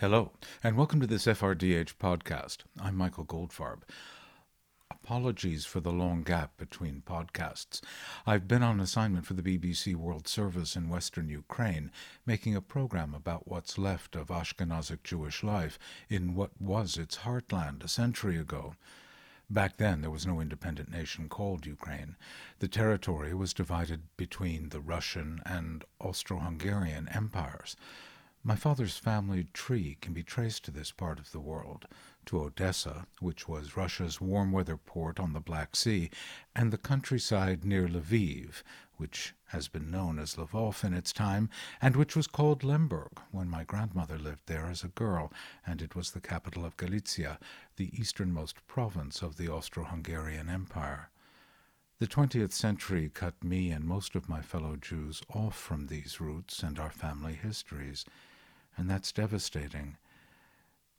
Hello, and welcome to this FRDH podcast. I'm Michael Goldfarb. Apologies for the long gap between podcasts. I've been on assignment for the BBC World Service in Western Ukraine, making a program about what's left of Ashkenazic Jewish life in what was its heartland a century ago. Back then, there was no independent nation called Ukraine. The territory was divided between the Russian and Austro Hungarian empires. My father's family tree can be traced to this part of the world, to Odessa, which was Russia's warm weather port on the Black Sea, and the countryside near Lviv, which has been known as Lvov in its time, and which was called Lemberg when my grandmother lived there as a girl, and it was the capital of Galicia, the easternmost province of the Austro Hungarian Empire. The twentieth century cut me and most of my fellow Jews off from these roots and our family histories and that's devastating.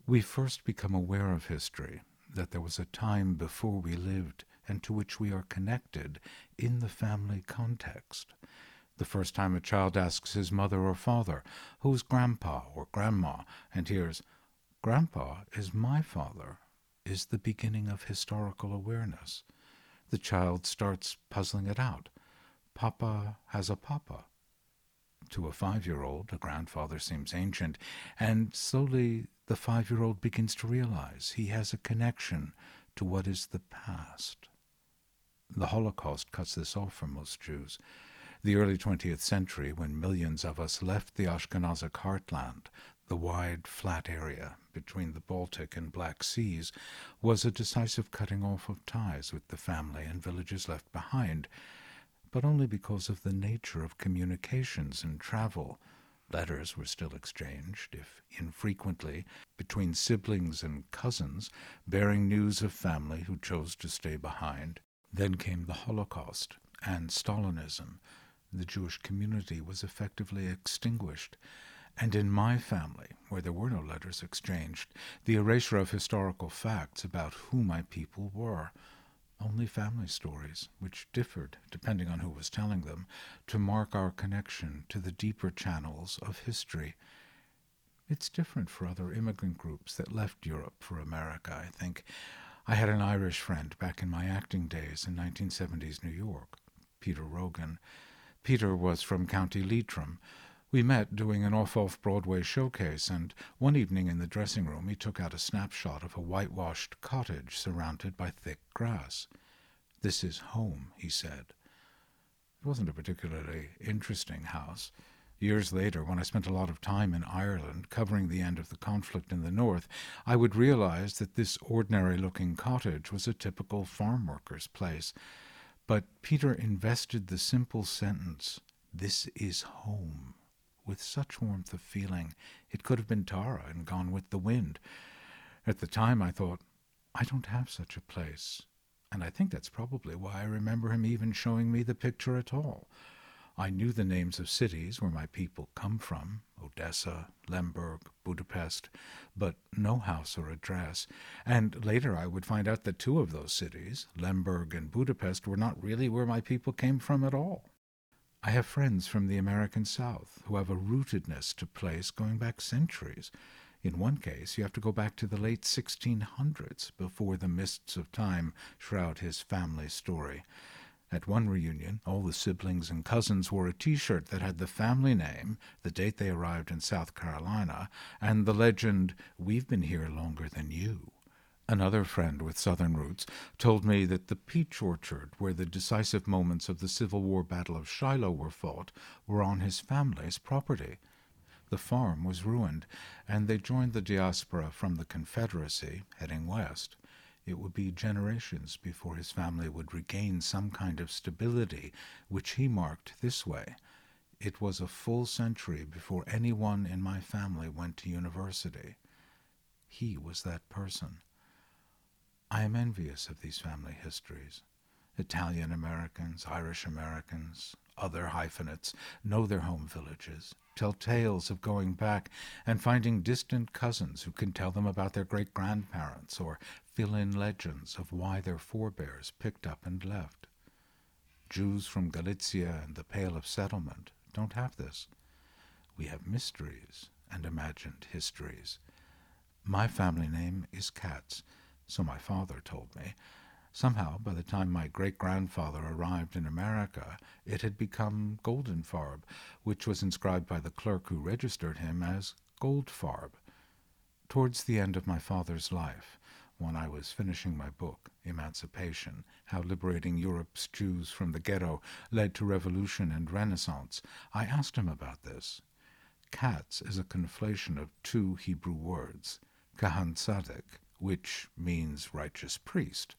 We first become aware of history, that there was a time before we lived and to which we are connected in the family context. The first time a child asks his mother or father, Who's grandpa or grandma? and hears, Grandpa is my father, is the beginning of historical awareness. The child starts puzzling it out. Papa has a papa. To a five year old, a grandfather seems ancient, and slowly the five year old begins to realize he has a connection to what is the past. The Holocaust cuts this off for most Jews. The early 20th century, when millions of us left the Ashkenazic heartland, the wide, flat area between the Baltic and Black Seas, was a decisive cutting off of ties with the family and villages left behind but only because of the nature of communications and travel. Letters were still exchanged, if infrequently, between siblings and cousins, bearing news of family who chose to stay behind. Then came the Holocaust and Stalinism. The Jewish community was effectively extinguished. And in my family, where there were no letters exchanged, the erasure of historical facts about who my people were only family stories, which differed depending on who was telling them, to mark our connection to the deeper channels of history. It's different for other immigrant groups that left Europe for America, I think. I had an Irish friend back in my acting days in 1970s New York, Peter Rogan. Peter was from County Leitrim, we met doing an off-off Broadway showcase, and one evening in the dressing room he took out a snapshot of a whitewashed cottage surrounded by thick grass. This is home, he said. It wasn't a particularly interesting house. Years later, when I spent a lot of time in Ireland covering the end of the conflict in the north, I would realize that this ordinary looking cottage was a typical farm worker's place. But Peter invested the simple sentence, This is home with such warmth of feeling it could have been Tara and gone with the wind. At the time I thought, I don't have such a place, and I think that's probably why I remember him even showing me the picture at all. I knew the names of cities where my people come from Odessa, Lemberg, Budapest, but no house or address. And later I would find out that two of those cities, Lemberg and Budapest, were not really where my people came from at all. I have friends from the American South who have a rootedness to place going back centuries. In one case, you have to go back to the late 1600s before the mists of time shroud his family story. At one reunion, all the siblings and cousins wore a t shirt that had the family name, the date they arrived in South Carolina, and the legend, We've been here longer than you. Another friend with Southern roots told me that the peach orchard where the decisive moments of the Civil War Battle of Shiloh were fought were on his family's property. The farm was ruined, and they joined the diaspora from the Confederacy, heading west. It would be generations before his family would regain some kind of stability, which he marked this way. It was a full century before anyone in my family went to university. He was that person. I am envious of these family histories. Italian Americans, Irish Americans, other hyphenates know their home villages, tell tales of going back and finding distant cousins who can tell them about their great grandparents or fill in legends of why their forebears picked up and left. Jews from Galicia and the Pale of Settlement don't have this. We have mysteries and imagined histories. My family name is Katz, so my father told me. Somehow, by the time my great grandfather arrived in America, it had become Goldenfarb, which was inscribed by the clerk who registered him as Goldfarb. Towards the end of my father's life, when I was finishing my book, Emancipation How Liberating Europe's Jews from the Ghetto Led to Revolution and Renaissance, I asked him about this. Katz is a conflation of two Hebrew words, Kahan Tzaddik, which means righteous priest,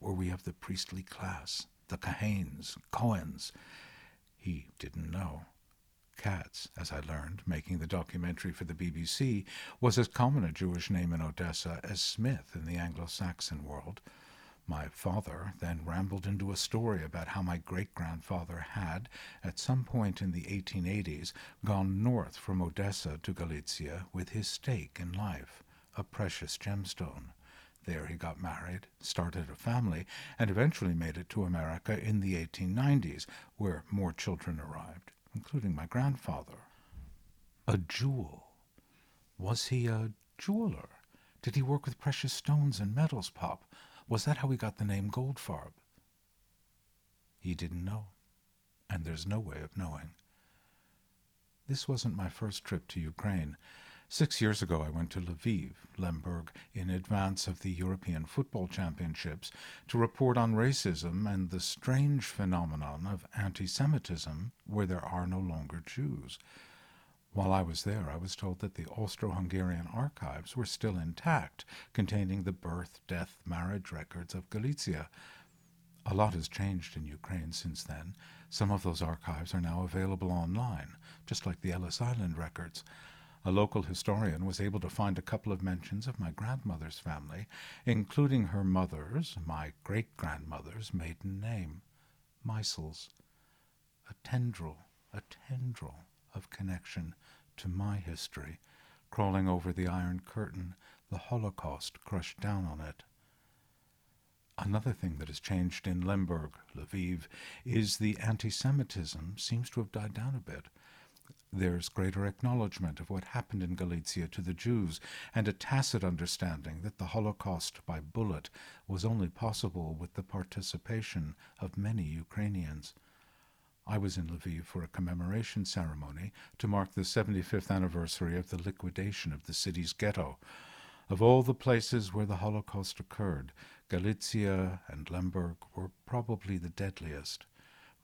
were we have the priestly class, the Kahanes, Cohens? He didn't know. Katz, as I learned, making the documentary for the BBC, was as common a Jewish name in Odessa as Smith in the Anglo Saxon world. My father then rambled into a story about how my great grandfather had, at some point in the 1880s, gone north from Odessa to Galicia with his stake in life, a precious gemstone. There he got married, started a family, and eventually made it to America in the 1890s, where more children arrived including my grandfather. A jewel. Was he a jeweler? Did he work with precious stones and metals, Pop? Was that how he got the name Goldfarb? He didn't know, and there's no way of knowing. This wasn't my first trip to Ukraine. Six years ago, I went to Lviv, Lemberg, in advance of the European Football Championships to report on racism and the strange phenomenon of anti Semitism where there are no longer Jews. While I was there, I was told that the Austro Hungarian archives were still intact, containing the birth, death, marriage records of Galicia. A lot has changed in Ukraine since then. Some of those archives are now available online, just like the Ellis Island records. A local historian was able to find a couple of mentions of my grandmother's family, including her mother's, my great grandmother's, maiden name, Meisels. A tendril, a tendril of connection to my history, crawling over the Iron Curtain, the Holocaust crushed down on it. Another thing that has changed in Lemberg, Lviv, is the anti Semitism seems to have died down a bit. There's greater acknowledgement of what happened in Galicia to the Jews, and a tacit understanding that the Holocaust by bullet was only possible with the participation of many Ukrainians. I was in Lviv for a commemoration ceremony to mark the 75th anniversary of the liquidation of the city's ghetto. Of all the places where the Holocaust occurred, Galicia and Lemberg were probably the deadliest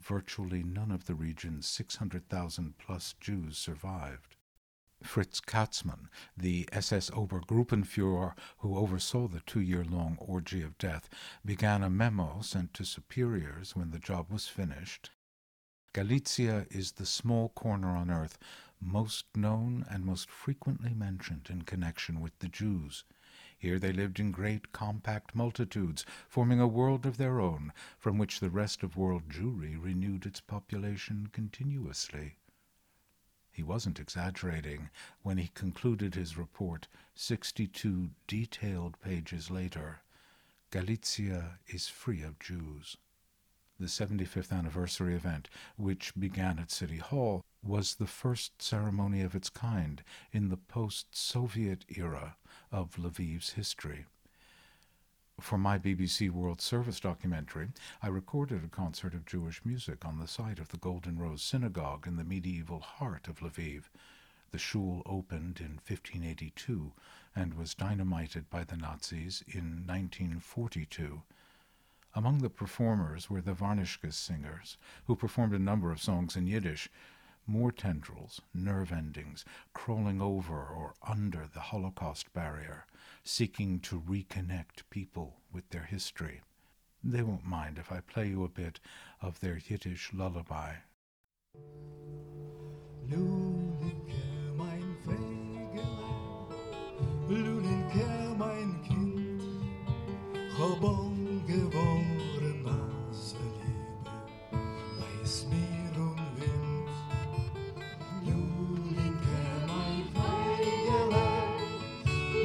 virtually none of the region's 600,000 plus Jews survived. Fritz Katzmann, the SS Obergruppenfuhrer who oversaw the two year long orgy of death, began a memo sent to superiors when the job was finished. Galicia is the small corner on earth most known and most frequently mentioned in connection with the Jews. Here they lived in great compact multitudes, forming a world of their own, from which the rest of world Jewry renewed its population continuously. He wasn't exaggerating when he concluded his report sixty-two detailed pages later. Galicia is free of Jews. The 75th anniversary event, which began at City Hall, was the first ceremony of its kind in the post Soviet era of Lviv's history. For my BBC World Service documentary, I recorded a concert of Jewish music on the site of the Golden Rose Synagogue in the medieval heart of Lviv. The shul opened in 1582 and was dynamited by the Nazis in 1942. Among the performers were the Varnishkes singers, who performed a number of songs in Yiddish, more tendrils, nerve endings, crawling over or under the Holocaust barrier, seeking to reconnect people with their history. They won't mind if I play you a bit of their Yiddish lullaby.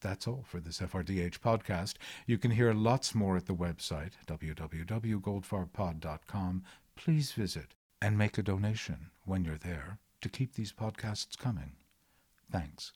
That's all for this FRDH podcast. You can hear lots more at the website, www.goldfarbpod.com. Please visit and make a donation when you're there to keep these podcasts coming. Thanks.